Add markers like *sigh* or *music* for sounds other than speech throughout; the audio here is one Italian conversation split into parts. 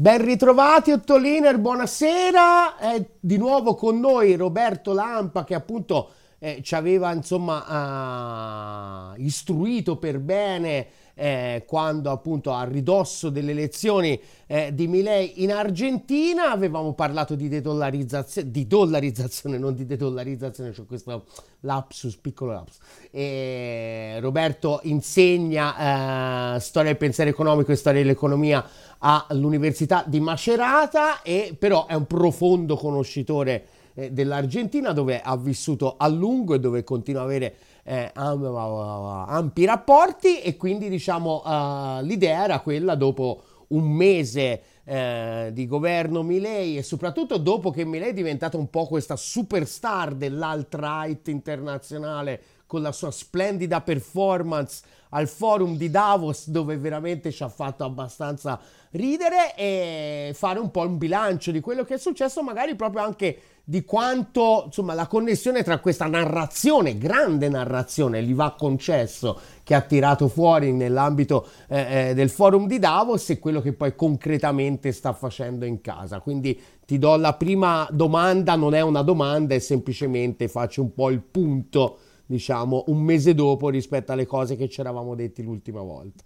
Ben ritrovati Ottoliner, buonasera. È di nuovo con noi Roberto Lampa che appunto eh, ci aveva insomma uh, istruito per bene eh, quando appunto a ridosso delle elezioni eh, di Milei in Argentina avevamo parlato di dedollarizzazione, di dollarizzazione, non di dedollarizzazione, cioè questo lapsus, piccolo lapsus. E Roberto insegna eh, storia del pensiero economico e storia dell'economia all'Università di Macerata e però è un profondo conoscitore eh, dell'Argentina dove ha vissuto a lungo e dove continua a avere eh, ampi rapporti e quindi diciamo uh, l'idea era quella dopo un mese eh, di governo Milei e soprattutto dopo che Milei è diventato un po' questa superstar dell'alt-right internazionale con la sua splendida performance al forum di Davos dove veramente ci ha fatto abbastanza ridere e fare un po' un bilancio di quello che è successo magari proprio anche di quanto insomma la connessione tra questa narrazione, grande narrazione, gli va concesso, che ha tirato fuori nell'ambito eh, eh, del forum di Davos e quello che poi concretamente sta facendo in casa. Quindi ti do la prima domanda, non è una domanda, è semplicemente faccio un po' il punto, diciamo, un mese dopo rispetto alle cose che ci eravamo detti l'ultima volta.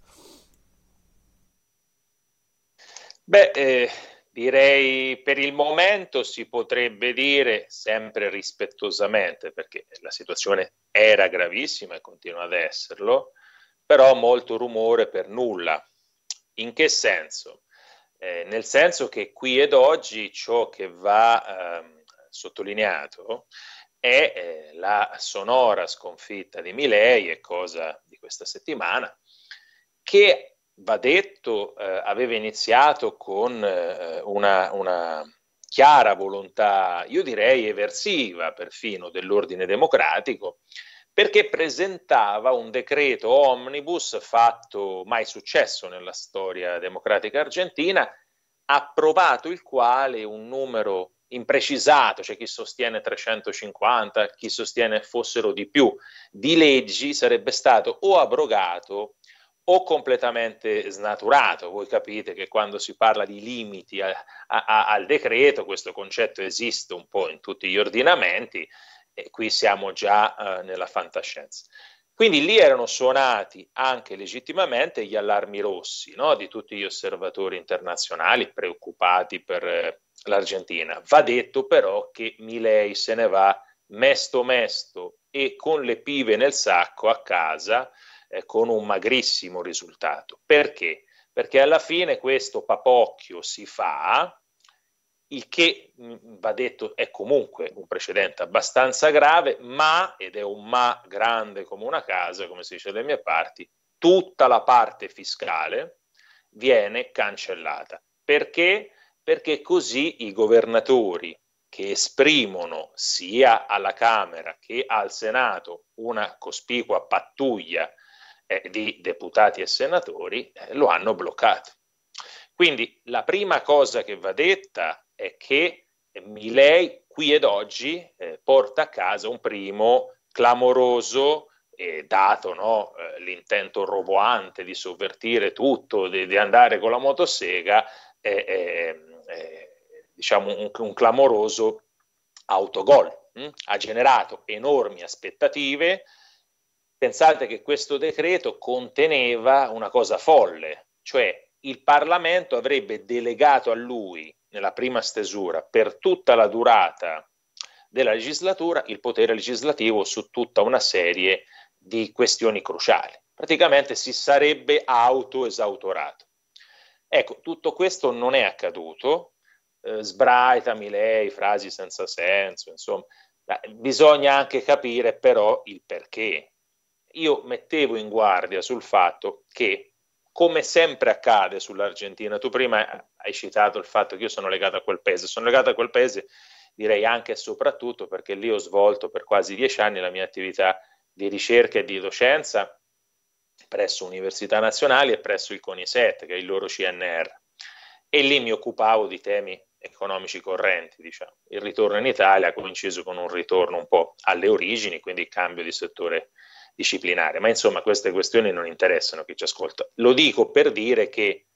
Beh, eh, Direi per il momento si potrebbe dire sempre rispettosamente, perché la situazione era gravissima e continua ad esserlo, però molto rumore per nulla. In che senso? Eh, nel senso che qui ed oggi ciò che va eh, sottolineato è eh, la sonora sconfitta di Milei, è cosa di questa settimana, che va detto, eh, aveva iniziato con eh, una, una, chiara volontà, io direi eversiva perfino, dell'ordine democratico, perché presentava un decreto omnibus fatto mai successo nella storia democratica argentina, approvato il quale un numero imprecisato, c'è cioè chi sostiene 350, chi sostiene fossero di più, di leggi sarebbe stato o abrogato o completamente snaturato. Voi capite che quando si parla di limiti a, a, al decreto, questo concetto esiste un po' in tutti gli ordinamenti e qui siamo già uh, nella fantascienza. Quindi lì erano suonati anche legittimamente gli allarmi rossi no? di tutti gli osservatori internazionali preoccupati per eh, l'Argentina. Va detto però che Milei se ne va mesto mesto e con le pive nel sacco a casa eh, con un magrissimo risultato. Perché? Perché alla fine questo papocchio si fa, il che mm, va detto è comunque un precedente abbastanza grave, ma, ed è un ma grande come una casa, come si dice dalle mie parti, tutta la parte fiscale viene cancellata. Perché? Perché così i governatori che esprimono sia alla Camera che al Senato una cospicua pattuglia eh, di deputati e senatori eh, lo hanno bloccato. Quindi la prima cosa che va detta è che Milei qui ed oggi eh, porta a casa un primo clamoroso eh, dato no, eh, l'intento roboante di sovvertire tutto, di, di andare con la motosega, eh, diciamo un, un, clamoroso autogol. Hm? Ha generato enormi aspettative, Pensate che questo decreto conteneva una cosa folle, cioè il Parlamento avrebbe delegato a lui, nella prima stesura, per tutta la durata della legislatura, il potere legislativo su tutta una serie di questioni cruciali. Praticamente si sarebbe autoesautorato. Ecco, tutto questo non è accaduto, eh, sbraitami lei, frasi senza senso, insomma, bisogna anche capire però il perché, io mettevo in guardia sul fatto che, come sempre accade sull'Argentina, tu prima hai citato il fatto che io sono legato a quel paese, sono legato a quel paese direi anche e soprattutto perché lì ho svolto per quasi dieci anni la mia attività di ricerca e di docenza presso università nazionali e presso il CONISET, che è il loro CNR. E lì mi occupavo di temi economici correnti, diciamo. Il ritorno in Italia ha coinciso con un ritorno un po' alle origini, quindi il cambio di settore disciplinare, ma insomma queste questioni non interessano chi ci ascolta. Lo dico per dire che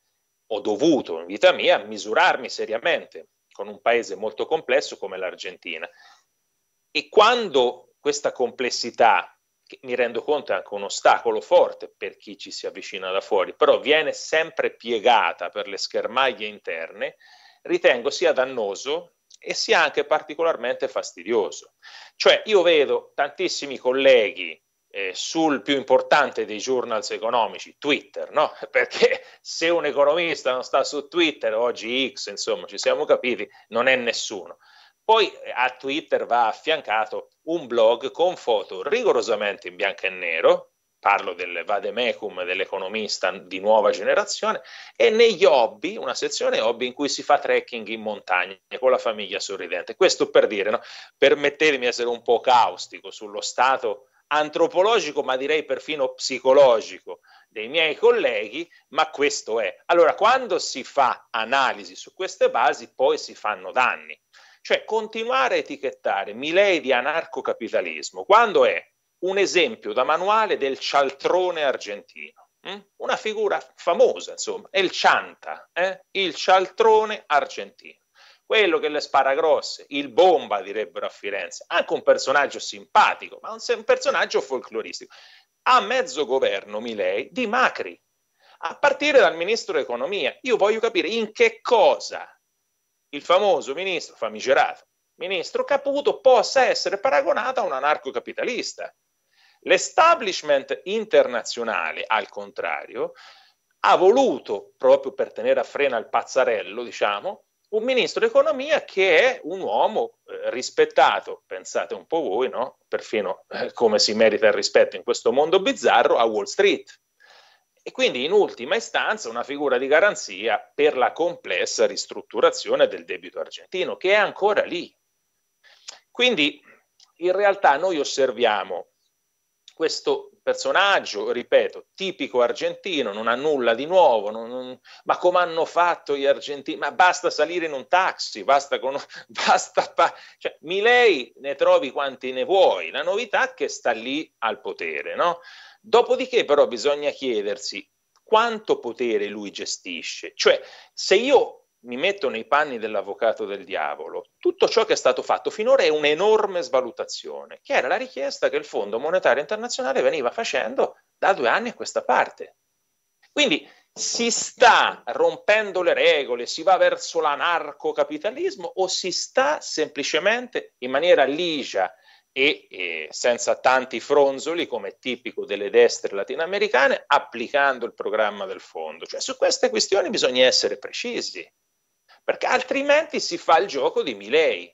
ho dovuto in vita mia misurarmi seriamente con un paese molto complesso come l'Argentina. E quando questa complessità, che mi rendo conto è anche un ostacolo forte per chi ci si avvicina da fuori, però viene sempre piegata per le schermaglie interne, ritengo sia dannoso e sia anche particolarmente fastidioso. Cioè io vedo tantissimi colleghi eh, sul più importante dei journals economici, Twitter, no? *laughs* Perché se un economista non sta su Twitter, oggi X, insomma, ci siamo capiti, non è nessuno. Poi eh, a Twitter va affiancato un blog con foto rigorosamente in bianco e nero, parlo del vademecum dell'economista di nuova generazione, e negli hobby, una sezione hobby in cui si fa trekking in montagna con la famiglia sorridente. Questo per dire, no? permettetemi di essere un po' caustico sullo stato antropologico, ma direi perfino psicologico dei miei colleghi, ma questo è. Allora, quando si fa analisi su queste basi, poi si fanno danni. Cioè, continuare a etichettare Milei di anarcocapitalismo, quando è un esempio da manuale del cialtrone argentino, hm? una figura famosa, insomma, è il Cianta, eh? il cialtrone argentino quello che le spara grosse, il bomba direbbero a Firenze, anche un personaggio simpatico, ma un, un personaggio folcloristico. A mezzo governo Milei di Macri, a partire dal ministro dell'economia. Io voglio capire in che cosa il famoso ministro famigerato, ministro Caputo, possa essere paragonato a un anarcocapitalista. L'establishment internazionale, al contrario, ha voluto, proprio per tenere a freno il pazzarello, diciamo, un ministro dell'economia che è un uomo eh, rispettato, pensate un po' voi, no? perfino eh, come si merita il rispetto in questo mondo bizzarro, a Wall Street. E quindi in ultima istanza una figura di garanzia per la complessa ristrutturazione del debito argentino, che è ancora lì. Quindi in realtà noi osserviamo questo personaggio, ripeto, tipico argentino, non ha nulla di nuovo, non, non, ma come hanno fatto gli argentini? Ma basta salire in un taxi, basta, con, *laughs* basta pa- cioè, Milei ne trovi quanti ne vuoi, la novità è che sta lì al potere, no? Dopodiché però bisogna chiedersi quanto potere lui gestisce, cioè se io mi metto nei panni dell'avvocato del diavolo, tutto ciò che è stato fatto finora è un'enorme svalutazione, che era la richiesta che il Fondo Monetario Internazionale veniva facendo da due anni a questa parte. Quindi si sta rompendo le regole, si va verso l'anarcocapitalismo o si sta semplicemente in maniera ligia e, e senza tanti fronzoli, come è tipico delle destre latinoamericane, applicando il programma del fondo. Cioè su queste questioni bisogna essere precisi perché altrimenti si fa il gioco di Milei.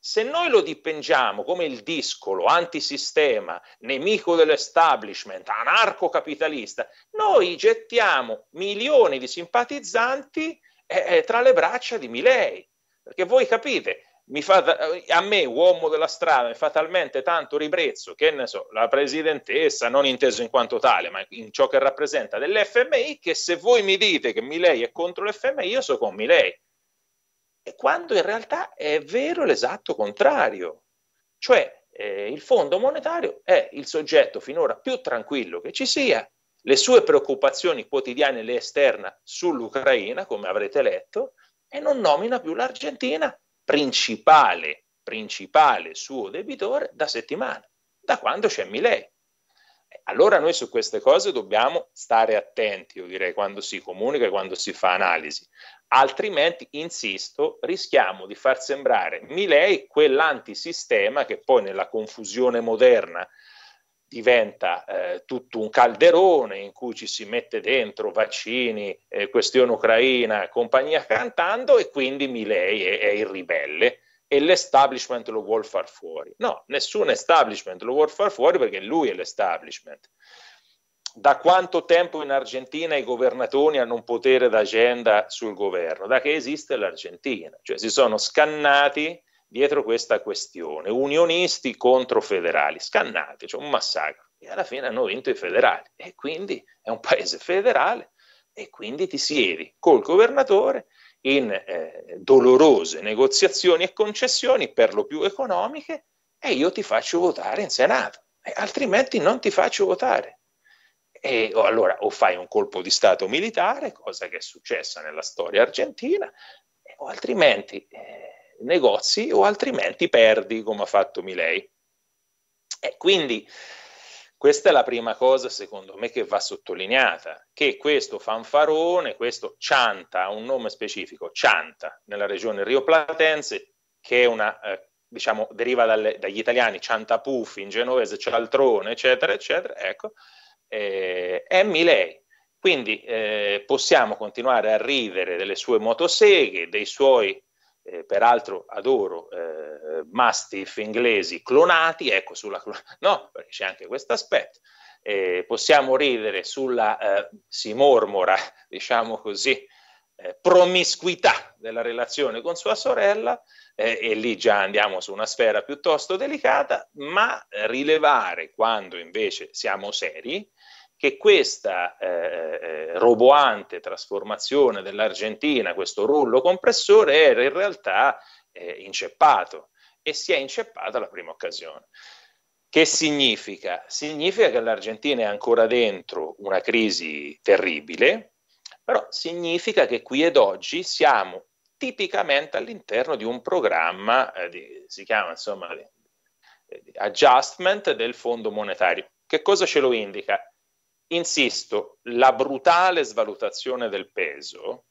Se noi lo dipingiamo come il discolo antisistema, nemico dell'establishment, anarcocapitalista, noi gettiamo milioni di simpatizzanti eh, eh tra le braccia di Milei. Perché voi capite, fa, a me, uomo della strada, mi fa talmente tanto ribrezzo che ne so, la presidentessa, non inteso in quanto tale, ma in ciò che rappresenta dell'FMI, che se voi mi dite che Milei è contro l'FMI, io sono con Milei quando in realtà è vero l'esatto contrario. Cioè eh, il Fondo monetario è il soggetto finora più tranquillo che ci sia, le sue preoccupazioni quotidiane le esterna sull'Ucraina, come avrete letto, e non nomina più l'Argentina principale, principale suo debitore da settimane, da quando c'è Milei. Allora noi su queste cose dobbiamo stare attenti, io direi, quando si comunica e quando si fa analisi. Altrimenti, insisto, rischiamo di far sembrare Milei quell'antisistema che poi nella confusione moderna diventa eh, tutto un calderone in cui ci si mette dentro vaccini, eh, questione ucraina, compagnia cantando e quindi Milei è, è il ribelle e l'establishment lo vuol far fuori. No, nessun establishment lo vuol far fuori perché lui è l'establishment. Da quanto tempo in Argentina i governatori hanno un potere d'agenda sul governo? Da che esiste l'Argentina, cioè si sono scannati dietro questa questione, unionisti contro federali, scannati, cioè un massacro. E alla fine hanno vinto i federali e quindi è un paese federale e quindi ti siedi col governatore in eh, dolorose negoziazioni e concessioni per lo più economiche e io ti faccio votare in Senato, e altrimenti non ti faccio votare. E o allora o fai un colpo di Stato militare, cosa che è successa nella storia argentina, o altrimenti eh, negozi o altrimenti perdi come ha fatto Milei. E quindi questa è la prima cosa, secondo me, che va sottolineata, che questo fanfarone, questo Cianta, ha un nome specifico, Cianta, nella regione rioplatense, che è una, eh, diciamo, deriva dalle, dagli italiani Ciantapuffi, in genovese Cialtrone, eccetera, eccetera, ecco, eh, è Milei. Quindi eh, possiamo continuare a ridere delle sue motoseghe, dei suoi eh, peraltro adoro eh, mastiff inglesi clonati, ecco sulla *laughs* no, perché c'è anche questo aspetto. Eh, possiamo ridere sulla, eh, si mormora, *laughs* diciamo così, eh, promiscuità della relazione con sua sorella, eh, e lì già andiamo su una sfera piuttosto delicata, ma rilevare quando invece siamo seri, che questa eh, eh, roboante trasformazione dell'Argentina, questo rullo compressore, era in realtà eh, inceppato e si è inceppato alla prima occasione. Che significa? Significa che l'Argentina è ancora dentro una crisi terribile, però significa che qui ed oggi siamo tipicamente all'interno di un programma, eh, di, si chiama insomma di, di adjustment del Fondo monetario. Che cosa ce lo indica? Insisto, la brutale svalutazione del peso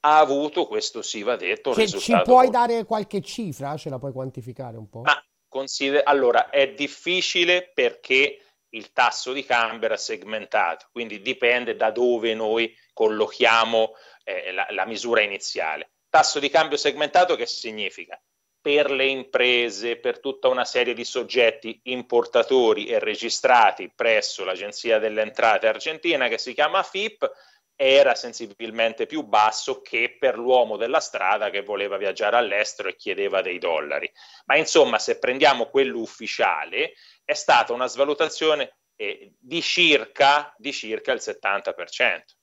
ha avuto, questo sì va detto, che Ci puoi dare qualche cifra? Ce la puoi quantificare un po'? Ma consider- allora, è difficile perché il tasso di cambio era segmentato, quindi dipende da dove noi collochiamo eh, la, la misura iniziale. Tasso di cambio segmentato che significa? Per le imprese, per tutta una serie di soggetti importatori e registrati presso l'Agenzia delle Entrate argentina che si chiama FIP, era sensibilmente più basso che per l'uomo della strada che voleva viaggiare all'estero e chiedeva dei dollari. Ma insomma, se prendiamo quello ufficiale, è stata una svalutazione eh, di, circa, di circa il 70%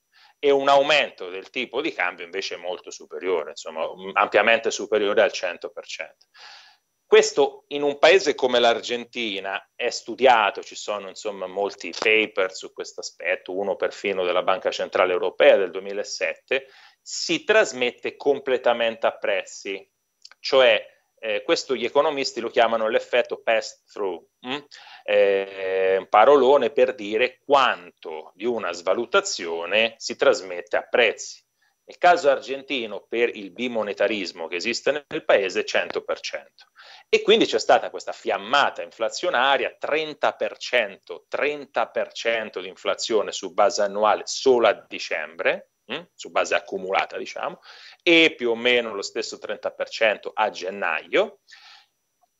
e un aumento del tipo di cambio invece molto superiore, insomma ampiamente superiore al 100%. Questo in un paese come l'Argentina è studiato, ci sono insomma molti paper su questo aspetto, uno perfino della Banca Centrale Europea del 2007, si trasmette completamente a prezzi, cioè eh, questo gli economisti lo chiamano l'effetto pass-through, hm? eh, un parolone per dire quanto di una svalutazione si trasmette a prezzi. Nel caso argentino, per il bimonetarismo che esiste nel paese, 100%. E quindi c'è stata questa fiammata inflazionaria, 30%, 30% di inflazione su base annuale solo a dicembre, mh? su base accumulata diciamo, e più o meno lo stesso 30% a gennaio,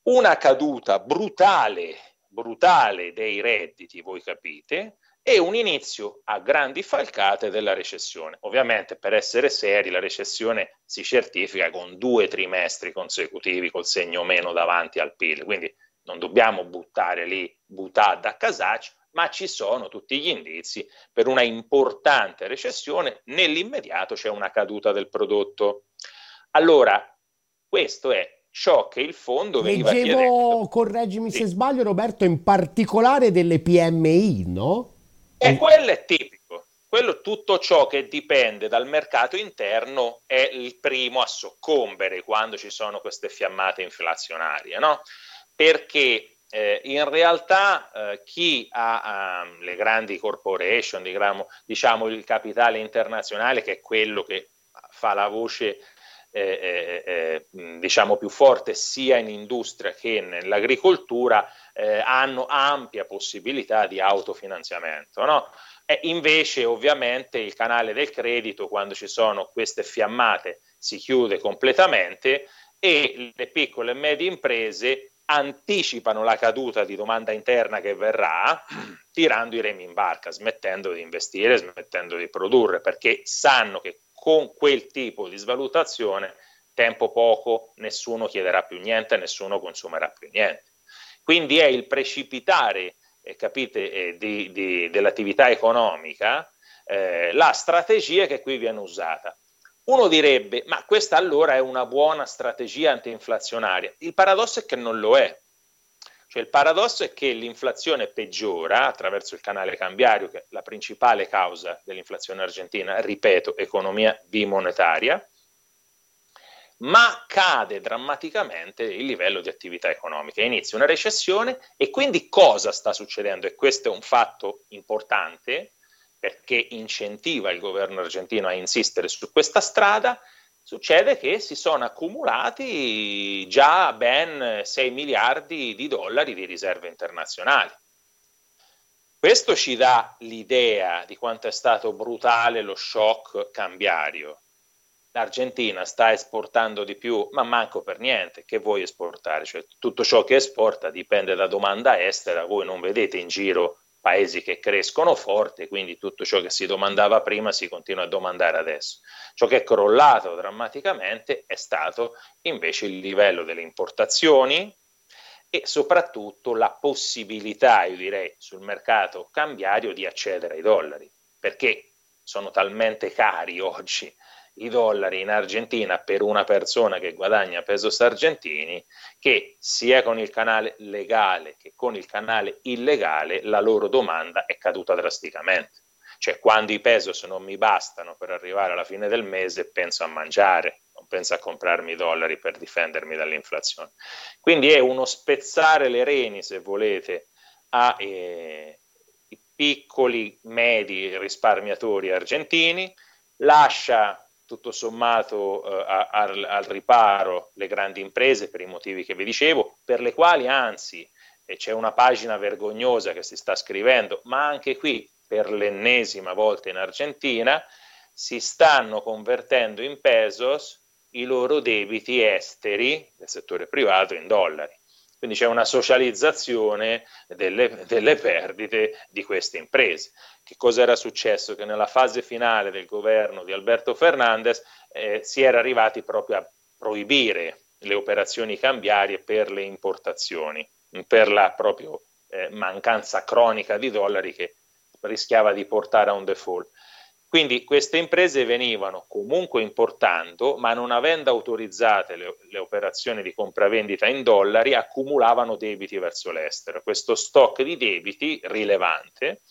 una caduta brutale, brutale dei redditi, voi capite, e un inizio a grandi falcate della recessione. Ovviamente per essere seri la recessione si certifica con due trimestri consecutivi col segno meno davanti al PIL, quindi non dobbiamo buttare lì buttata a casaccio, ma ci sono tutti gli indizi per una importante recessione, nell'immediato c'è una caduta del prodotto. Allora, questo è ciò che il fondo veniva Leggevo, chiedendo. correggimi sì. se sbaglio Roberto, in particolare delle PMI, no? E quello è tipico. Quello tutto ciò che dipende dal mercato interno è il primo a soccombere quando ci sono queste fiammate inflazionarie, no? Perché eh, in realtà eh, chi ha um, le grandi corporation, diciamo, diciamo, il capitale internazionale, che è quello che fa la voce eh, eh, eh diciamo più forte sia in industria che nell'agricoltura, eh, hanno ampia possibilità di autofinanziamento. No? E invece ovviamente il canale del credito, quando ci sono queste fiammate, si chiude completamente e le piccole e medie imprese anticipano la caduta di domanda interna che verrà tirando i remi in barca, smettendo di investire, smettendo di produrre, perché sanno che con quel tipo di svalutazione tempo poco nessuno chiederà più niente, nessuno consumerà più niente. Quindi è il precipitare, eh, capite, eh, di, di, dell'attività economica eh, la strategia che qui viene usata. Uno direbbe, ma questa allora è una buona strategia antinflazionaria. Il paradosso è che non lo è. Cioè il paradosso è che l'inflazione peggiora attraverso il canale cambiario, che è la principale causa dell'inflazione argentina, ripeto, economia bimonetaria, ma cade drammaticamente il livello di attività economica. Inizia una recessione e quindi cosa sta succedendo? E questo è un fatto importante perché incentiva il governo argentino a insistere su questa strada, succede che si sono accumulati già ben 6 miliardi di dollari di riserve internazionali. Questo ci dà l'idea di quanto è stato brutale lo shock cambiario. L'Argentina sta esportando di più, ma manco per niente. Che vuoi esportare? Cioè, tutto ciò che esporta dipende da domanda estera. Voi non vedete in giro paesi che crescono forte, quindi tutto ciò che si domandava prima si continua a domandare adesso. Ciò che è crollato drammaticamente è stato invece il livello delle importazioni e soprattutto la possibilità, io direi, sul mercato cambiario di accedere ai dollari, perché sono talmente cari oggi i dollari in Argentina per una persona che guadagna pesos argentini che sia con il canale legale che con il canale illegale la loro domanda è caduta drasticamente. Cioè quando i pesos non mi bastano per arrivare alla fine del mese penso a mangiare, non penso a comprarmi i dollari per difendermi dall'inflazione. Quindi è uno spezzare le reni, se volete, ai eh, piccoli, medi risparmiatori argentini, lascia tutto sommato eh, a, al, al, riparo le grandi imprese per i motivi che vi dicevo, per le quali anzi eh, c'è una pagina vergognosa che si sta scrivendo, ma anche qui per l'ennesima volta in Argentina si stanno convertendo in pesos i loro debiti esteri del settore privato in dollari. Quindi c'è una socializzazione delle, delle perdite di queste imprese. Che cosa era successo? Che nella fase finale del governo di Alberto Fernandez eh, si era arrivati proprio a proibire le operazioni cambiarie per le importazioni, per la proprio eh, mancanza cronica di dollari che rischiava di portare a un default. Quindi queste imprese venivano comunque importando, ma non avendo autorizzate le, le, operazioni di compravendita in dollari, accumulavano debiti verso l'estero. Questo stock di debiti rilevante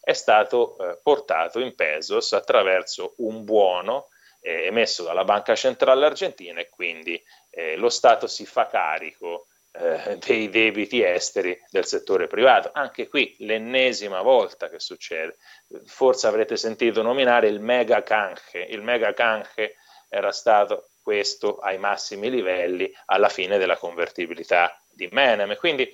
è stato eh, portato in pesos attraverso un buono eh, emesso dalla Banca Centrale Argentina e quindi eh, lo Stato si fa carico eh, dei debiti esteri del settore privato. Anche qui l'ennesima volta che succede. Forse avrete sentito nominare il mega canje. Il mega canje era stato questo ai massimi livelli alla fine della convertibilità di Menem. Quindi,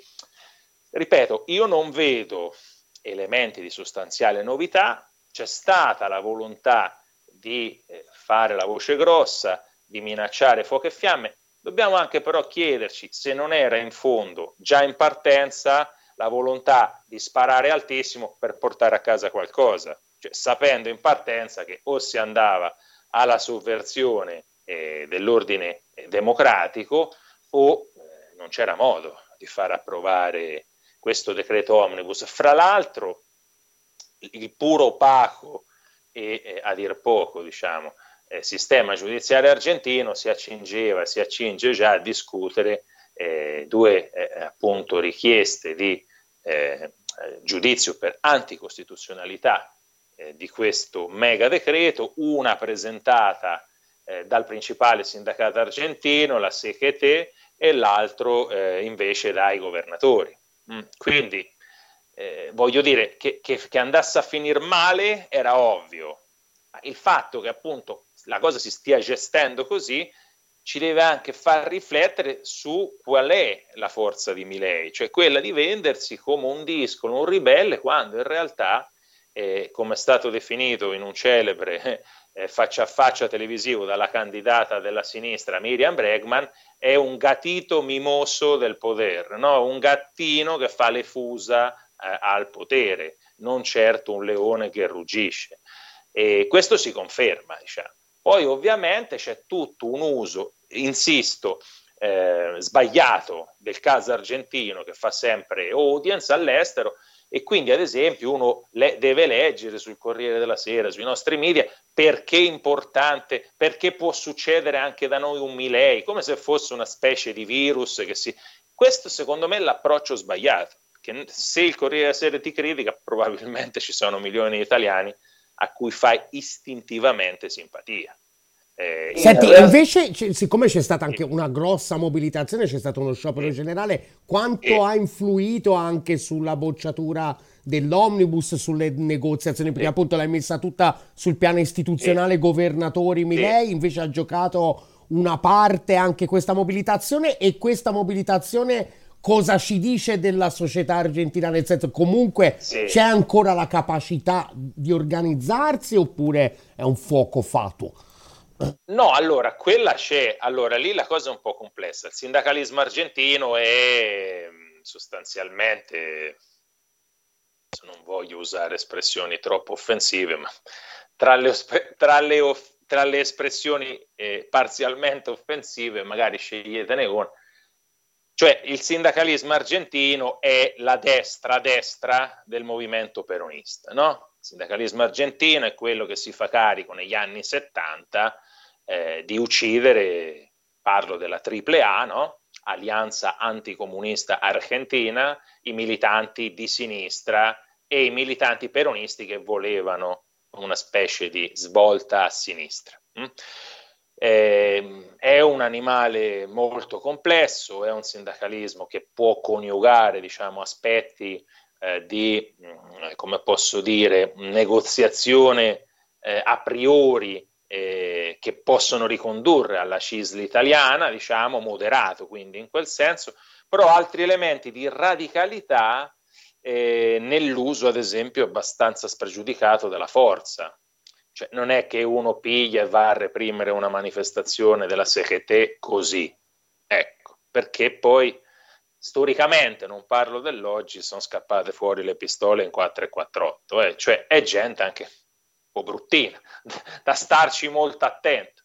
ripeto, io non vedo elementi di sostanziale novità, c'è stata la volontà di eh, fare la voce grossa, di minacciare fuoco e fiamme, Dobbiamo anche però chiederci se non era in fondo, già in partenza, la volontà di sparare altissimo per portare a casa qualcosa, cioè sapendo in partenza che o si andava alla sovversione eh, dell'ordine eh, democratico o eh, non c'era modo di far approvare questo decreto omnibus. Fra l'altro, il puro opaco e eh, a dir poco, diciamo, eh, sistema giudiziario argentino si accingeva, si accinge già a discutere eh, due eh, appunto richieste di eh, giudizio per anticostituzionalità eh, di questo mega decreto, una presentata eh, dal principale sindacato argentino, la CGT, e l'altro invece dai governatori. Mm. Quindi voglio dire che, che, che andasse a finire male era ovvio, il fatto che appunto la cosa si stia gestendo così ci deve anche far riflettere su qual è la forza di Milei, cioè quella di vendersi come un discolo, un ribelle, quando in realtà, eh, come è stato definito in un celebre eh, faccia a faccia televisivo dalla candidata della sinistra Miriam Bregman, è un gatito mimoso del potere, no? un gattino che fa le fusa eh, al potere, non certo un leone che ruggisce. E questo si conferma, diciamo. Poi ovviamente c'è tutto un uso, insisto, eh, sbagliato del caso argentino che fa sempre audience all'estero e quindi ad esempio uno le- deve leggere sul Corriere della Sera, sui nostri media, perché è importante, perché può succedere anche da noi un Milei, come se fosse una specie di virus che si questo secondo me è l'approccio sbagliato, che se il Corriere della Sera ti critica, probabilmente ci sono milioni di italiani a cui fai istintivamente simpatia. Eh, Senti, in invece, c- siccome c'è stata anche una grossa mobilitazione, c'è stato uno sciopero generale, quanto ha influito anche sulla bocciatura dell'omnibus, sulle negoziazioni? Perché appunto l'hai messa tutta sul piano istituzionale, governatori, Milei, invece ha giocato una parte anche questa mobilitazione e questa mobilitazione cosa ci dice della società argentina? Nel senso, comunque sì. c'è ancora la capacità di organizzarsi oppure è un fuoco fatuo? No, allora, quella c'è. Allora, lì la cosa è un po' complessa. Il sindacalismo argentino è mm, sostanzialmente, non voglio usare espressioni troppo offensive, ma tra le, tra le, tra le espressioni eh, parzialmente offensive, magari sceglietene una. Cioè, il sindacalismo argentino è la destra-destra del movimento peronista, no? Il sindacalismo argentino è quello che si fa carico negli anni 70 eh, di uccidere, parlo della AAA, no? Alleanza Anticomunista Argentina, i militanti di sinistra e i militanti peronisti che volevano una specie di svolta a sinistra. Mm? Eh, è un animale molto complesso, è un sindacalismo che può coniugare diciamo, aspetti eh, di, mm, come posso dire, negoziazione eh, a priori eh, che possono ricondurre alla CISL italiana, diciamo moderato quindi in quel senso, però altri elementi di radicalità eh, nell'uso, ad esempio, abbastanza spregiudicato della forza. Cioè, non è che uno piglia e va a reprimere una manifestazione della CGT così, ecco, perché poi storicamente, non parlo dell'oggi, sono scappate fuori le pistole in 4 e 48, eh? cioè è gente anche po' bruttina, *laughs* da starci molto attento.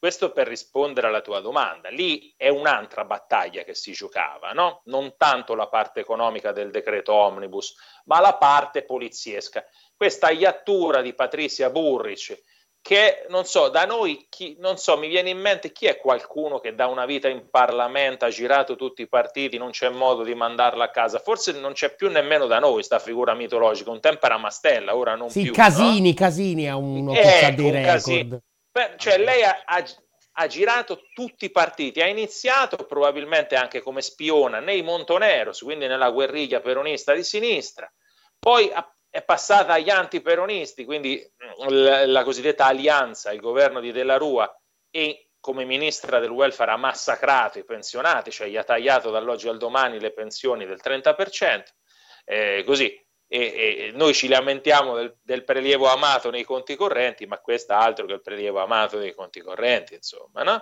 Questo per rispondere alla tua domanda. Lì è un'altra battaglia che si giocava, no? Non tanto la parte economica del decreto omnibus, ma la parte poliziesca. Questa iattura di Patrizia Burric, che non so, da noi, chi, non so, mi viene in mente chi è qualcuno che da una vita in Parlamento ha girato tutti i partiti, non c'è modo di mandarla a casa. Forse non c'è più nemmeno da noi sta figura mitologica. Un tempo era Mastella, ora non sì, più. Casini, no? Casini è uno che ecco, dei record. Beh, cioè lei ha, ha, ha, girato tutti i partiti, ha iniziato probabilmente anche come spiona nei Montoneros, quindi nella guerriglia peronista di sinistra. Poi è passata agli antiperonisti, quindi la, la cosiddetta alleanza, il governo di Della Rua e come ministra del welfare ha massacrato i pensionati, cioè gli ha tagliato dall'oggi al domani le pensioni del 30%, eh, così. E, e, noi ci lamentiamo del, del, prelievo amato nei conti correnti, ma questo altro che il prelievo amato nei conti correnti, insomma, no?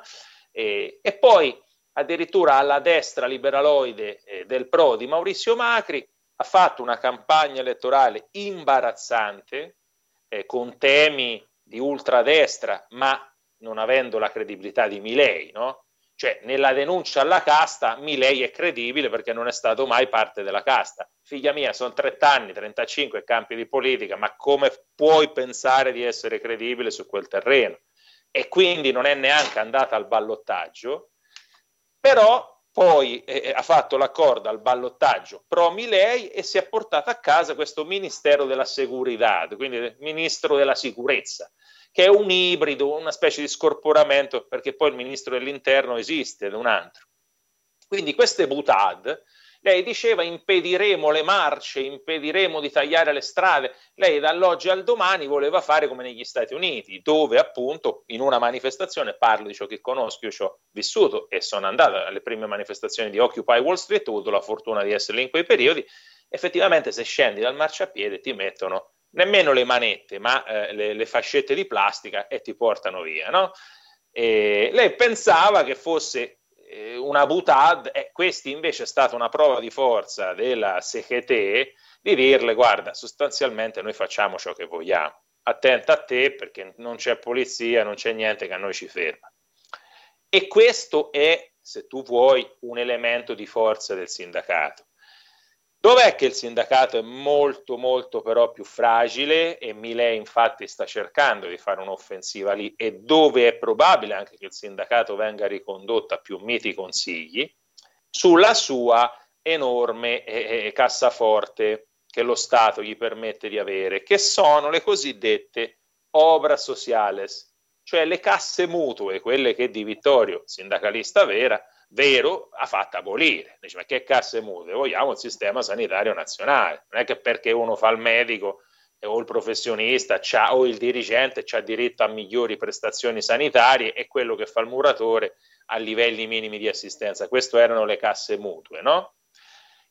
e, e, poi addirittura alla destra liberaloide eh, del PRO di Maurizio Macri ha fatto una campagna elettorale imbarazzante eh, con temi di ultradestra, ma non avendo la credibilità di Milei, no? Cioè, nella denuncia alla casta, Milei è credibile perché non è stato mai parte della casta. Figlia mia, sono 30 anni, 35 campi di politica, ma come puoi pensare di essere credibile su quel terreno? E quindi non è neanche andata al ballottaggio, però poi eh, ha fatto l'accordo al ballottaggio pro Milei e si è portato a casa questo Ministero della Seguridad, quindi Ministro della Sicurezza, che è un ibrido, una specie di scorporamento, perché poi il Ministro dell'Interno esiste ed è un altro. Quindi queste butad lei diceva impediremo le marce, impediremo di tagliare le strade. Lei dall'oggi al domani voleva fare come negli Stati Uniti, dove appunto in una manifestazione, parlo di ciò che conosco, io ci ho vissuto e sono andato alle prime manifestazioni di Occupy Wall Street, ho avuto la fortuna di essere in quei periodi, effettivamente se scendi dal marciapiede ti mettono nemmeno le manette, ma eh, le, le, fascette di plastica e ti portano via. No? E lei pensava che fosse eh, una butad, e questa invece è stata una prova di forza della CGT di dirle guarda, sostanzialmente noi facciamo ciò che vogliamo, attenta a te perché non c'è polizia, non c'è niente che a noi ci ferma. E questo è, se tu vuoi, un elemento di forza del sindacato. Dov'è che il sindacato è molto molto però più fragile? E Milei infatti sta cercando di fare un'offensiva lì. E dove è probabile anche che il sindacato venga ricondotto a più miti consigli? Sulla sua enorme eh, eh, cassaforte che lo Stato gli permette di avere, che sono le cosiddette obras sociales, cioè le casse mutue, quelle che Di Vittorio, sindacalista vera, vero, ha fatto abolire. Dice, ma che casse mutue? Vogliamo il sistema sanitario nazionale. Non è che perché uno fa il medico o il professionista o il dirigente ha diritto a migliori prestazioni sanitarie e quello che fa il muratore a livelli minimi di assistenza. Queste erano le casse mutue, no?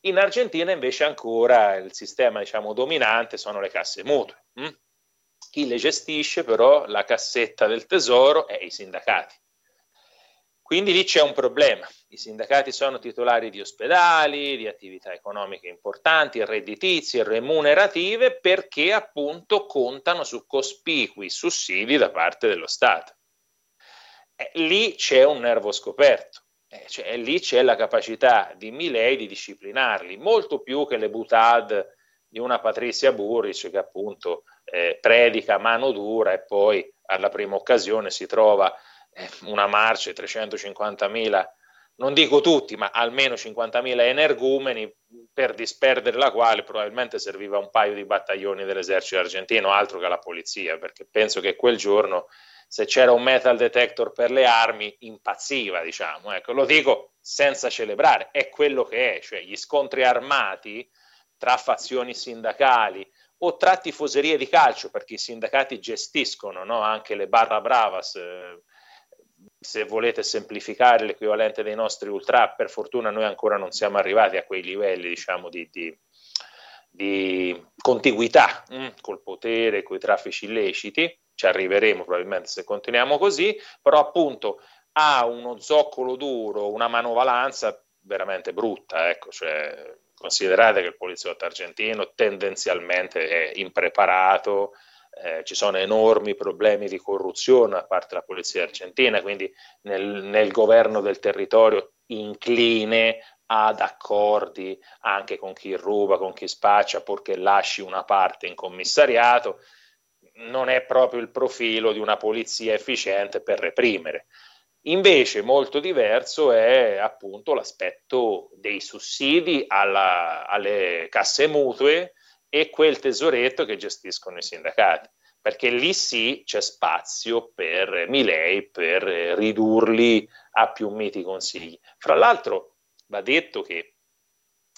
In Argentina invece ancora il sistema diciamo, dominante sono le casse mutue. Hm? Chi le gestisce però la cassetta del tesoro è i sindacati. Quindi lì c'è un problema. I sindacati sono titolari di ospedali, di attività economiche importanti, redditizie, remunerative, perché appunto contano su cospicui sussidi da parte dello Stato. Eh, lì c'è un nervo scoperto. Eh, cioè, lì c'è la capacità di Milei di disciplinarli, molto più che le butad di una Patrizia Burric che appunto eh, predica mano dura e poi alla prima occasione si trova una marcia di 350.000, non dico tutti, ma almeno 50.000 energumeni per disperdere la quale probabilmente serviva un paio di battaglioni dell'esercito argentino, altro che la polizia, perché penso che quel giorno se c'era un metal detector per le armi impazziva, diciamo. Ecco, lo dico senza celebrare, è quello che è, cioè gli scontri armati tra fazioni sindacali o tra tifoserie di calcio, perché i sindacati gestiscono no? anche le barra bravas, eh, se volete semplificare l'equivalente dei nostri ultra, per fortuna noi ancora non siamo arrivati a quei livelli diciamo, di, di, di contiguità hm, col potere, con i traffici illeciti, ci arriveremo probabilmente se continuiamo così, però appunto ha uno zoccolo duro, una manovalanza veramente brutta, ecco, cioè, considerate che il poliziotto argentino tendenzialmente è impreparato, eh, ci sono enormi problemi di corruzione da parte della polizia argentina, quindi nel, nel governo del territorio incline ad accordi anche con chi ruba, con chi spaccia, purché lasci una parte in commissariato, non è proprio il profilo di una polizia efficiente per reprimere. Invece molto diverso è appunto l'aspetto dei sussidi alla, alle casse mutue e quel tesoretto che gestiscono i sindacati, perché lì sì c'è spazio per Milei per ridurli a più miti consigli. Fra l'altro va detto che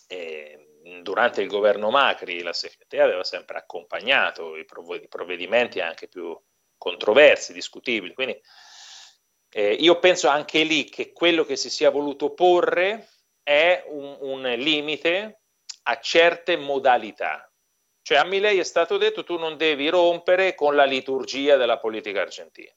eh, durante il governo Macri la segreteria aveva sempre accompagnato i provvedimenti anche più controversi, discutibili, quindi eh, io penso anche lì che quello che si sia voluto porre è un, un limite a certe modalità, cioè a Milei è stato detto tu non devi rompere con la liturgia della politica argentina.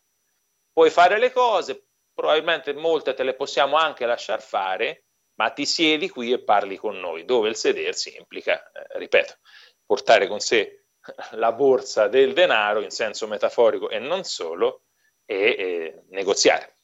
Puoi fare le cose, probabilmente molte te le possiamo anche lasciar fare, ma ti siedi qui e parli con noi, dove il sedersi implica, eh, ripeto, portare con sé la borsa del denaro in senso metaforico e non solo, e, e negoziare.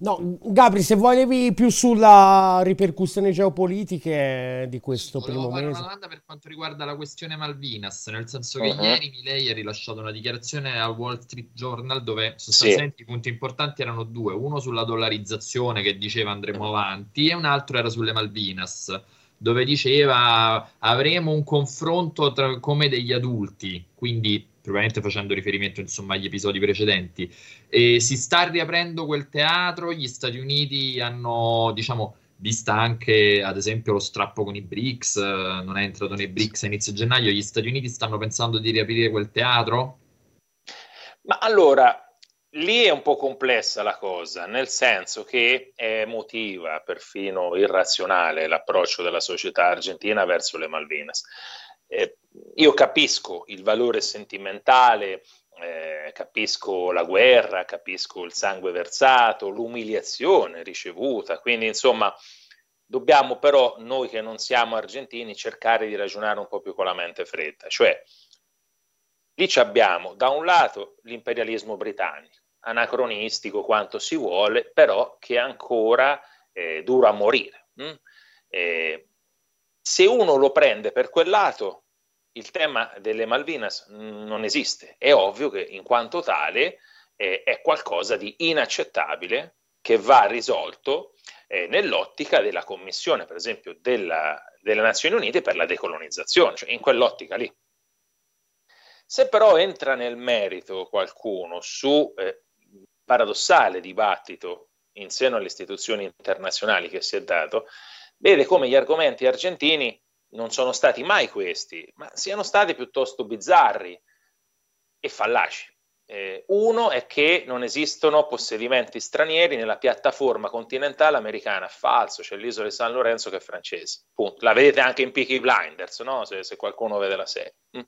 No, Gabri, se volevi più sulla ripercussione geopolitiche di questo Volevo primo fare mese. una domanda per quanto riguarda la questione Malvinas, nel senso che uh-huh. ieri Milei ha rilasciato una dichiarazione al Wall Street Journal dove sostanzialmente sì. i punti importanti erano due, uno sulla dollarizzazione che diceva andremo avanti e un altro era sulle Malvinas dove diceva avremo un confronto tra, come degli adulti, quindi probabilmente facendo riferimento insomma agli episodi precedenti. E si sta riaprendo quel teatro, gli Stati Uniti hanno, diciamo, vista anche ad esempio lo strappo con i BRICS, non è entrato nei BRICS a inizio gennaio, gli Stati Uniti stanno pensando di riaprire quel teatro? Ma allora, lì è un po' complessa la cosa, nel senso che è emotiva, perfino irrazionale l'approccio della società argentina verso le Malvinas. Eh, io capisco il valore sentimentale, eh, capisco la guerra, capisco il sangue versato, l'umiliazione ricevuta, quindi insomma dobbiamo però noi che non siamo argentini cercare di ragionare un po' più con la mente fredda, cioè lì abbiamo da un lato l'imperialismo britannico, anacronistico quanto si vuole, però che ancora eh, dura a morire. Hm? Eh, se uno lo prende per quel lato, il tema delle Malvinas non esiste. È ovvio che in quanto tale eh, è qualcosa di inaccettabile che va risolto eh, nell'ottica della Commissione, per esempio, della, delle Nazioni Unite per la decolonizzazione, cioè in quell'ottica lì. Se però entra nel merito qualcuno su eh, paradossale dibattito in seno alle istituzioni internazionali che si è dato, vede come gli argomenti argentini non sono stati mai questi, ma siano stati piuttosto bizzarri e fallaci. Eh, uno è che non esistono possedimenti stranieri nella piattaforma continentale americana, falso, c'è l'isola di San Lorenzo che è francese, punto. La vedete anche in Peaky Blinders, no? se, se, qualcuno vede la serie. Mm.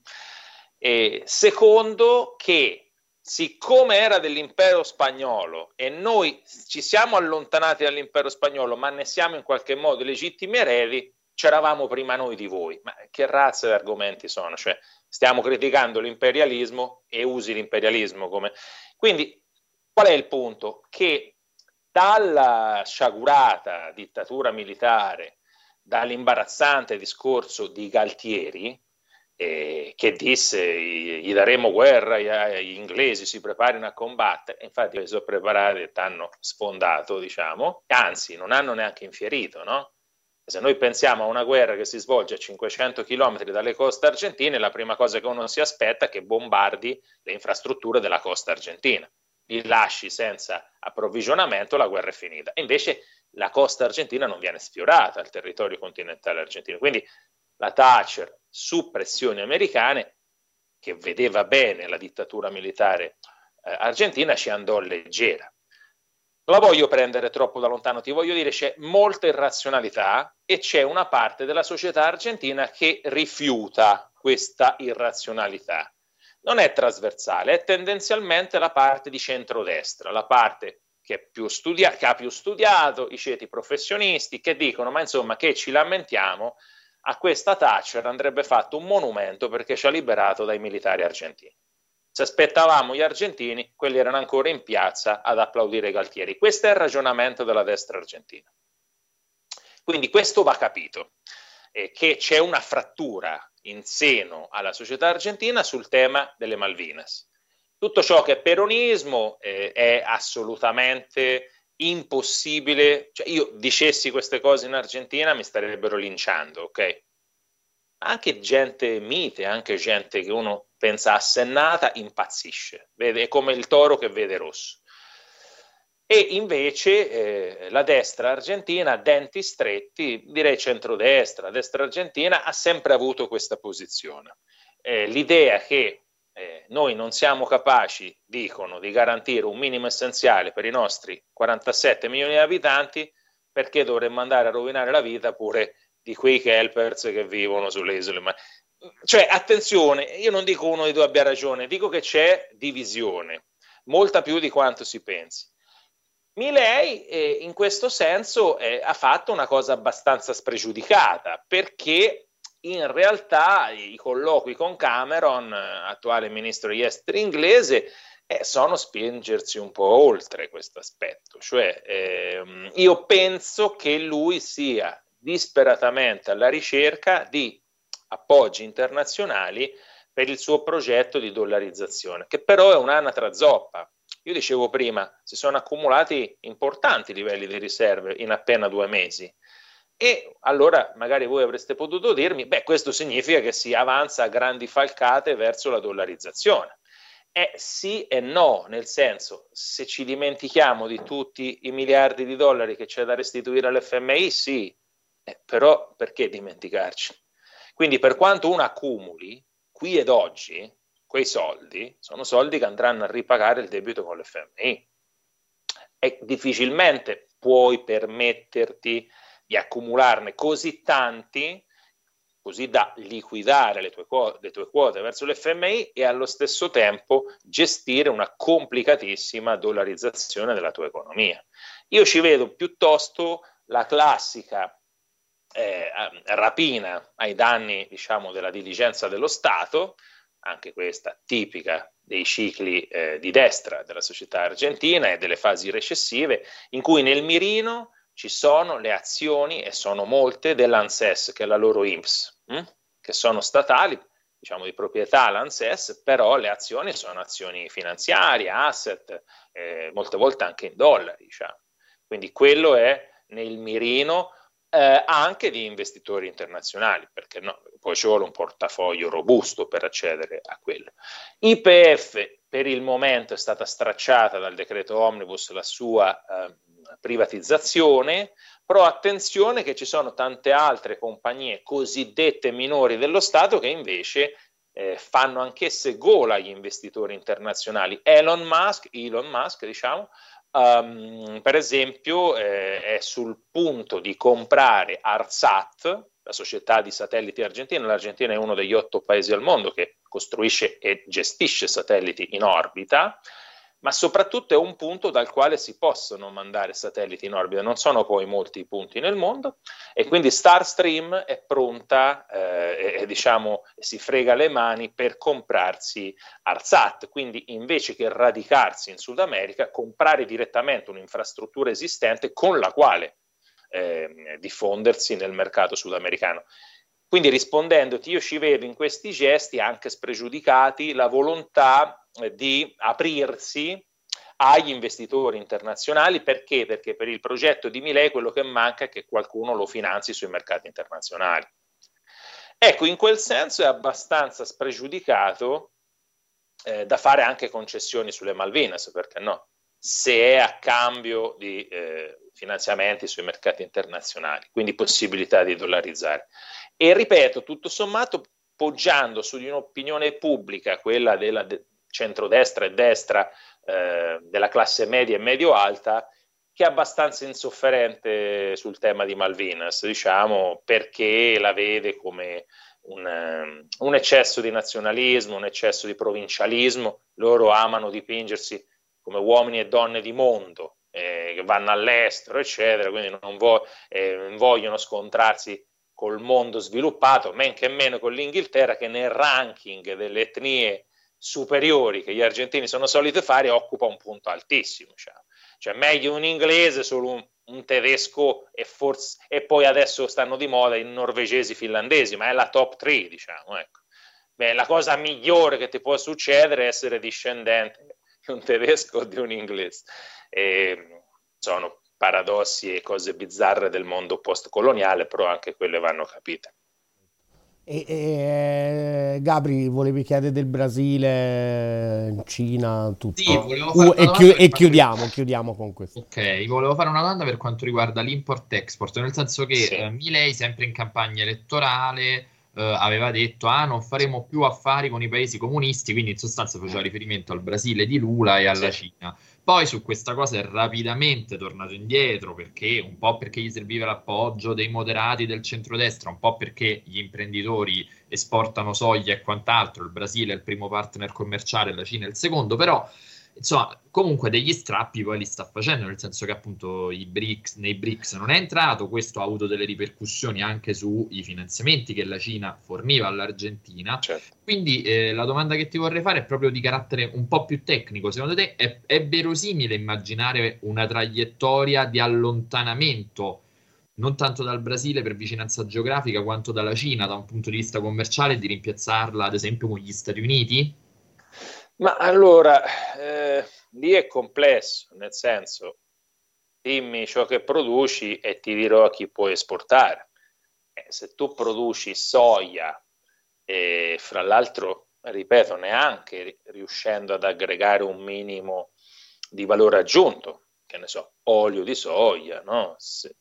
E secondo che siccome era dell'impero spagnolo e noi ci siamo allontanati dall'impero spagnolo, ma ne siamo in qualche modo legittimi eredi, c'eravamo prima noi di voi. Ma che razza di argomenti sono? Cioè, stiamo criticando l'imperialismo e usi l'imperialismo come... Quindi, qual è il punto? Che dalla sciagurata dittatura militare, dall'imbarazzante discorso di Galtieri, eh, che disse gli daremo guerra, gli inglesi si preparino a combattere, infatti si sono preparati e hanno sfondato, diciamo, anzi non hanno neanche infierito, no? Se noi pensiamo a una guerra che si svolge a 500 km dalle coste argentine, la prima cosa che uno si aspetta è che bombardi le infrastrutture della costa argentina. Li lasci senza approvvigionamento, la guerra è finita. Invece la costa argentina non viene sfiorata, il territorio continentale argentino. Quindi la Thatcher, su pressioni americane, che vedeva bene la dittatura militare eh, argentina, ci andò leggera la voglio prendere troppo da lontano, ti voglio dire c'è molta irrazionalità e c'è una parte della società argentina che rifiuta questa irrazionalità. Non è trasversale, è tendenzialmente la parte di centrodestra, la parte che, studia- che ha più studiato, i ceti professionisti che dicono ma insomma che ci lamentiamo, a questa Thatcher andrebbe fatto un monumento perché ci ha liberato dai militari argentini. Se aspettavamo gli argentini, quelli erano ancora in piazza ad applaudire Galtieri. Questo è il ragionamento della destra argentina. Quindi questo va capito, eh, che c'è una frattura in seno alla società argentina sul tema delle Malvinas. Tutto ciò che è peronismo eh, è assolutamente impossibile. Cioè, io dicessi queste cose in Argentina mi starebbero linciando, ok? Anche gente mite, anche gente che uno pensa assennata, impazzisce, vede, è come il toro che vede rosso. E invece eh, la destra argentina, denti stretti, direi centrodestra, destra argentina, ha sempre avuto questa posizione. Eh, l'idea che eh, noi non siamo capaci, dicono, di garantire un minimo essenziale per i nostri 47 milioni di abitanti, perché dovremmo andare a rovinare la vita pure di quei helpers che vivono sulle isole. Ma cioè, attenzione, io non dico uno di due abbia ragione, dico che c'è divisione, molta più di quanto si pensi. Milei eh, in questo senso eh, ha fatto una cosa abbastanza spregiudicata perché in realtà i colloqui con Cameron, attuale ministro degli esteri inglese, eh, sono spingersi un po' oltre questo aspetto. Cioè, ehm, io penso che lui sia disperatamente alla ricerca di appoggi internazionali per il suo progetto di dollarizzazione, che però è un'anatra zoppa. Io dicevo prima, si sono accumulati importanti livelli di riserve in appena due mesi. E allora magari voi avreste potuto dirmi, beh, questo significa che si avanza a grandi falcate verso la dollarizzazione. Eh sì e no, nel senso, se ci dimentichiamo di tutti i miliardi di dollari che c'è da restituire all'FMI, sì, eh, però perché dimenticarci? Quindi per quanto uno accumuli, qui ed oggi, quei soldi sono soldi che andranno a ripagare il debito con l'FMI. E difficilmente puoi permetterti di accumularne così tanti così da liquidare le tue, quote, le tue quote verso l'FMI e allo stesso tempo gestire una complicatissima dollarizzazione della tua economia. Io ci vedo piuttosto la classica eh, rapina ai danni diciamo, della diligenza dello Stato, anche questa tipica dei cicli eh, di destra della società argentina e delle fasi recessive, in cui nel mirino ci sono le azioni, e sono molte, dell'ANSES, che è la loro IMSS, hm? che sono statali, diciamo di proprietà l'ANSES, però le azioni sono azioni finanziarie, asset, eh, molte volte anche in dollari. Diciamo. Quindi quello è nel mirino eh, anche di investitori internazionali, perché no, poi ci vuole un portafoglio robusto per accedere a quello. IPF per il momento è stata stracciata dal decreto Omnibus la sua eh, privatizzazione, però attenzione che ci sono tante altre compagnie cosiddette minori dello Stato che invece eh, fanno anch'esse gola agli investitori internazionali. Elon Musk, Elon Musk diciamo, um, per esempio eh, è sul punto di comprare Arsat, la società di satelliti argentina. L'Argentina è uno degli otto paesi al mondo che costruisce e gestisce satelliti in orbita ma soprattutto è un punto dal quale si possono mandare satelliti in orbita. Non sono poi molti punti nel mondo e quindi Starstream è pronta eh, e diciamo si frega le mani per comprarsi Arsat. Quindi invece che radicarsi in Sud America, comprare direttamente un'infrastruttura esistente con la quale eh, diffondersi nel mercato sudamericano. Quindi rispondendoti, io ci vedo in questi gesti anche spregiudicati la volontà di aprirsi agli investitori internazionali perché? Perché per il progetto di Milei quello che manca è che qualcuno lo finanzi sui mercati internazionali. Ecco, in quel senso è abbastanza spregiudicato eh, da fare anche concessioni sulle Malvinas, perché no? Se è a cambio di eh, finanziamenti sui mercati internazionali, quindi possibilità di dollarizzare. E ripeto, tutto sommato, poggiando su di un'opinione pubblica, quella della de- centrodestra e destra, eh, della classe media e medio-alta, che è abbastanza insofferente sul tema di Malvinas, diciamo, perché la vede come un, um, un, eccesso di nazionalismo, un eccesso di provincialismo. Loro amano dipingersi come uomini e donne di mondo, eh, che vanno all'estero, eccetera, quindi non vo- eh, vogliono scontrarsi col mondo sviluppato, men che meno con l'Inghilterra che nel ranking delle etnie superiori che gli argentini sono soliti fare occupa un punto altissimo. Cioè, cioè meglio un inglese, solo un, un tedesco e, forse, e poi adesso stanno di moda i norvegesi finlandesi, ma è la top 3, diciamo. Ecco. Beh, la cosa migliore che ti può succedere è essere discendente di un tedesco o di un inglese. E sono paradossi e cose bizzarre del mondo postcoloniale, però anche quelle vanno capite. E, e, Gabri, volevi chiedere del Brasile, Cina, tutto. Sì, uh, e, chi- e chiudiamo, chiudiamo con questo. Ok, volevo fare una domanda per quanto riguarda l'import-export, nel senso che sì. eh, Milei, sempre in campagna elettorale, eh, aveva detto ah non faremo più affari con i paesi comunisti, quindi in sostanza faceva riferimento al Brasile di Lula e alla sì. Cina. Poi su questa cosa è rapidamente tornato indietro perché un po' perché gli serviva l'appoggio dei moderati del centrodestra, un po' perché gli imprenditori esportano soia e quant'altro, il Brasile è il primo partner commerciale, la Cina è il secondo, però insomma, comunque degli strappi poi li sta facendo, nel senso che appunto i BRICS, nei BRICS non è entrato, questo ha avuto delle ripercussioni anche sui finanziamenti che la Cina forniva all'Argentina. Certo. Quindi eh, la domanda che ti vorrei fare è proprio di carattere un po' più tecnico. Secondo te è, è verosimile immaginare una traiettoria di allontanamento? non tanto dal Brasile per vicinanza geografica quanto dalla Cina da un punto di vista commerciale di rimpiazzarla ad esempio con gli Stati Uniti? Ma allora, eh, lì è complesso, nel senso, dimmi ciò che produci e ti dirò a chi puoi esportare. Eh, se tu produci soia e fra l'altro, ripeto, neanche riuscendo ad aggregare un minimo di valore aggiunto, che ne so, olio di soia, no? Se,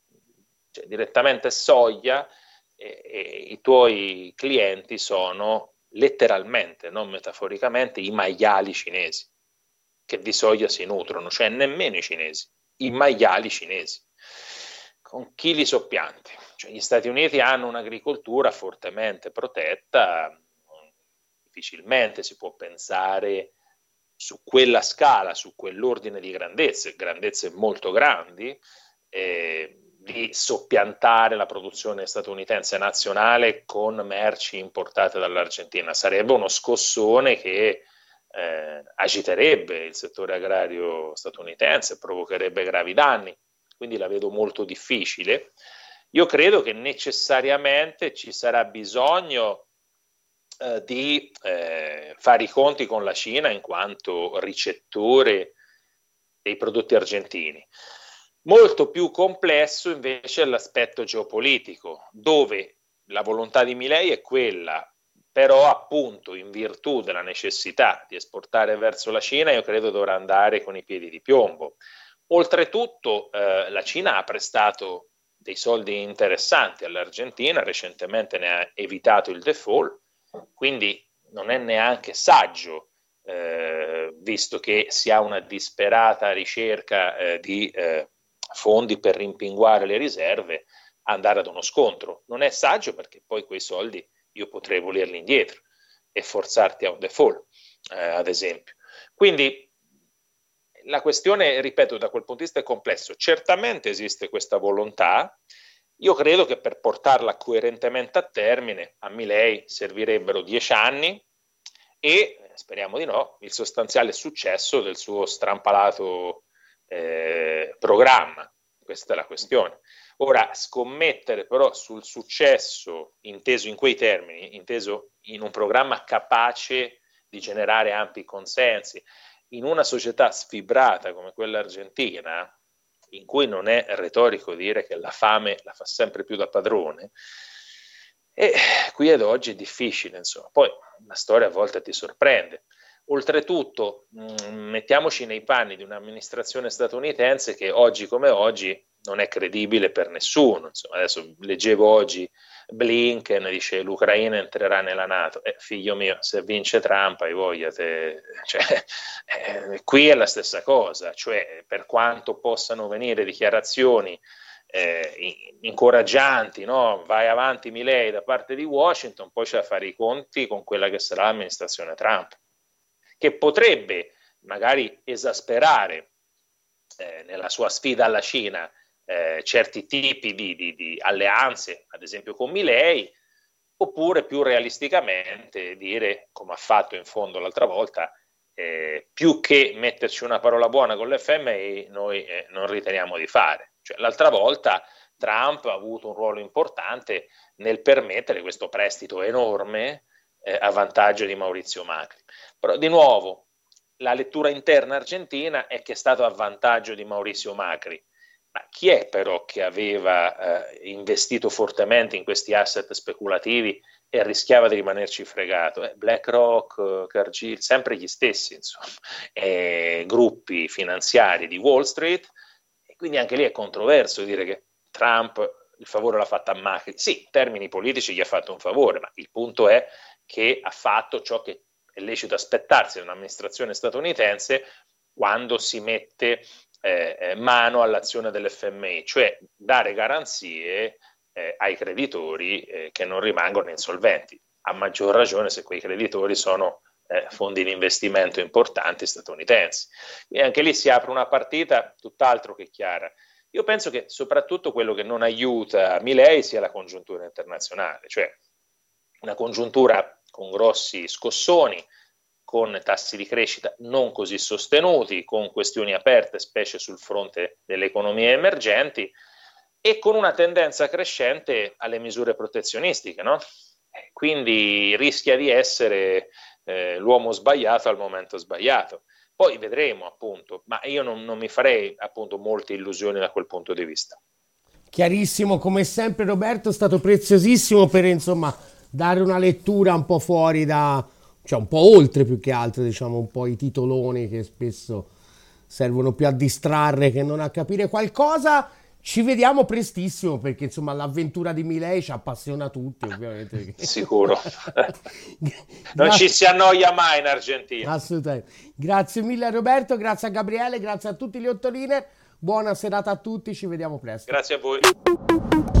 cioè, direttamente soia e, e i tuoi clienti sono letteralmente, non metaforicamente, i maiali cinesi, che di soia si nutrono, cioè nemmeno i cinesi, i maiali cinesi, con chi li soppianti. Cioè, gli Stati Uniti hanno un'agricoltura fortemente protetta, difficilmente si può pensare su quella scala, su quell'ordine di grandezze, grandezze molto grandi, eh, di soppiantare la produzione statunitense nazionale con merci importate dall'Argentina. Sarebbe uno scossone che eh, agiterebbe il settore agrario statunitense, provocherebbe gravi danni, quindi la vedo molto difficile. Io credo che necessariamente ci sarà bisogno eh, di eh, fare i conti con la Cina in quanto ricettore dei prodotti argentini. Molto più complesso invece è l'aspetto geopolitico, dove la volontà di Milei è quella, però appunto in virtù della necessità di esportare verso la Cina, io credo dovrà andare con i piedi di piombo. Oltretutto eh, la Cina ha prestato dei soldi interessanti all'Argentina, recentemente ne ha evitato il default, quindi non è neanche saggio, eh, visto che si ha una disperata ricerca eh, di eh, fondi per rimpinguare le riserve, andare ad uno scontro. Non è saggio perché poi quei soldi io potrei volerli indietro e forzarti a un default, eh, ad esempio. Quindi la questione, ripeto, da quel punto di vista è complesso. Certamente esiste questa volontà. Io credo che per portarla coerentemente a termine, a Milei servirebbero dieci anni e, speriamo di no, il sostanziale successo del suo strampalato eh, programma. Questa è la questione. Ora, scommettere però sul successo inteso in quei termini, inteso in un programma capace di generare ampi consensi, in una società sfibrata come quella argentina, in cui non è retorico dire che la fame la fa sempre più da padrone, e qui ad oggi è difficile, insomma. Poi la storia a volte ti sorprende. Oltretutto, mh, mm, mettiamoci nei panni di un'amministrazione statunitense che oggi come oggi non è credibile per nessuno. Insomma, adesso leggevo oggi Blinken dice l'Ucraina entrerà nella Nato. Eh, figlio mio, se vince Trump, hai voglia, te... *laughs* cioè, eh, qui è la stessa cosa, cioè per quanto possano venire dichiarazioni eh, incoraggianti, no? vai avanti Milei da parte di Washington, poi c'è da fare i conti con quella che sarà l'amministrazione Trump, che potrebbe magari esasperare eh, nella sua sfida alla Cina eh, certi tipi di, di, di, alleanze, ad esempio con Milei, oppure più realisticamente dire, come ha fatto in fondo l'altra volta, eh, più che metterci una parola buona con l'FMI, noi eh, non riteniamo di fare. Cioè, l'altra volta Trump ha avuto un ruolo importante nel permettere questo prestito enorme eh, a vantaggio di Maurizio Macri. Però di nuovo, la lettura interna argentina è che è stato a vantaggio di Maurizio Macri. Ma chi è però che aveva eh, investito fortemente in questi asset speculativi e rischiava di rimanerci fregato? Eh, BlackRock, Cargill, sempre gli stessi, insomma, *laughs* eh, gruppi finanziari di Wall Street. E quindi anche lì è controverso dire che Trump il favore l'ha fatto a Macri. Sì, in termini politici gli ha fatto un favore, ma il punto è che ha fatto ciò che è lecito aspettarsi da un'amministrazione statunitense quando si mette eh, eh, mano all'azione dell'FMI, cioè dare garanzie eh, ai creditori eh, che non rimangono insolventi, a maggior ragione se quei creditori sono eh, fondi di investimento importanti statunitensi. E anche lì si apre una partita tutt'altro che chiara. Io penso che soprattutto quello che non aiuta Milei sia la congiuntura internazionale, cioè una congiuntura con grossi scossoni, con tassi di crescita non così sostenuti, con questioni aperte, specie sul fronte delle economie emergenti, e con una tendenza crescente alle misure protezionistiche. No? Quindi rischia di essere eh, l'uomo sbagliato al momento sbagliato. Poi vedremo, appunto, ma io non, non mi farei appunto molte illusioni da quel punto di vista. Chiarissimo, come sempre Roberto, è stato preziosissimo per insomma dare una lettura un po' fuori da, cioè un po' oltre più che altro, diciamo, un po' i titoloni che spesso servono più a distrarre che non a capire qualcosa. Ci vediamo prestissimo perché insomma l'avventura di Milei ci appassiona tutti ovviamente. *laughs* Sicuro. *laughs* non ci si annoia mai in Argentina. Assolutamente. Grazie mille Roberto, grazie a Gabriele, grazie a tutti gli ottoline. Buona serata a tutti, ci vediamo presto. Grazie a voi.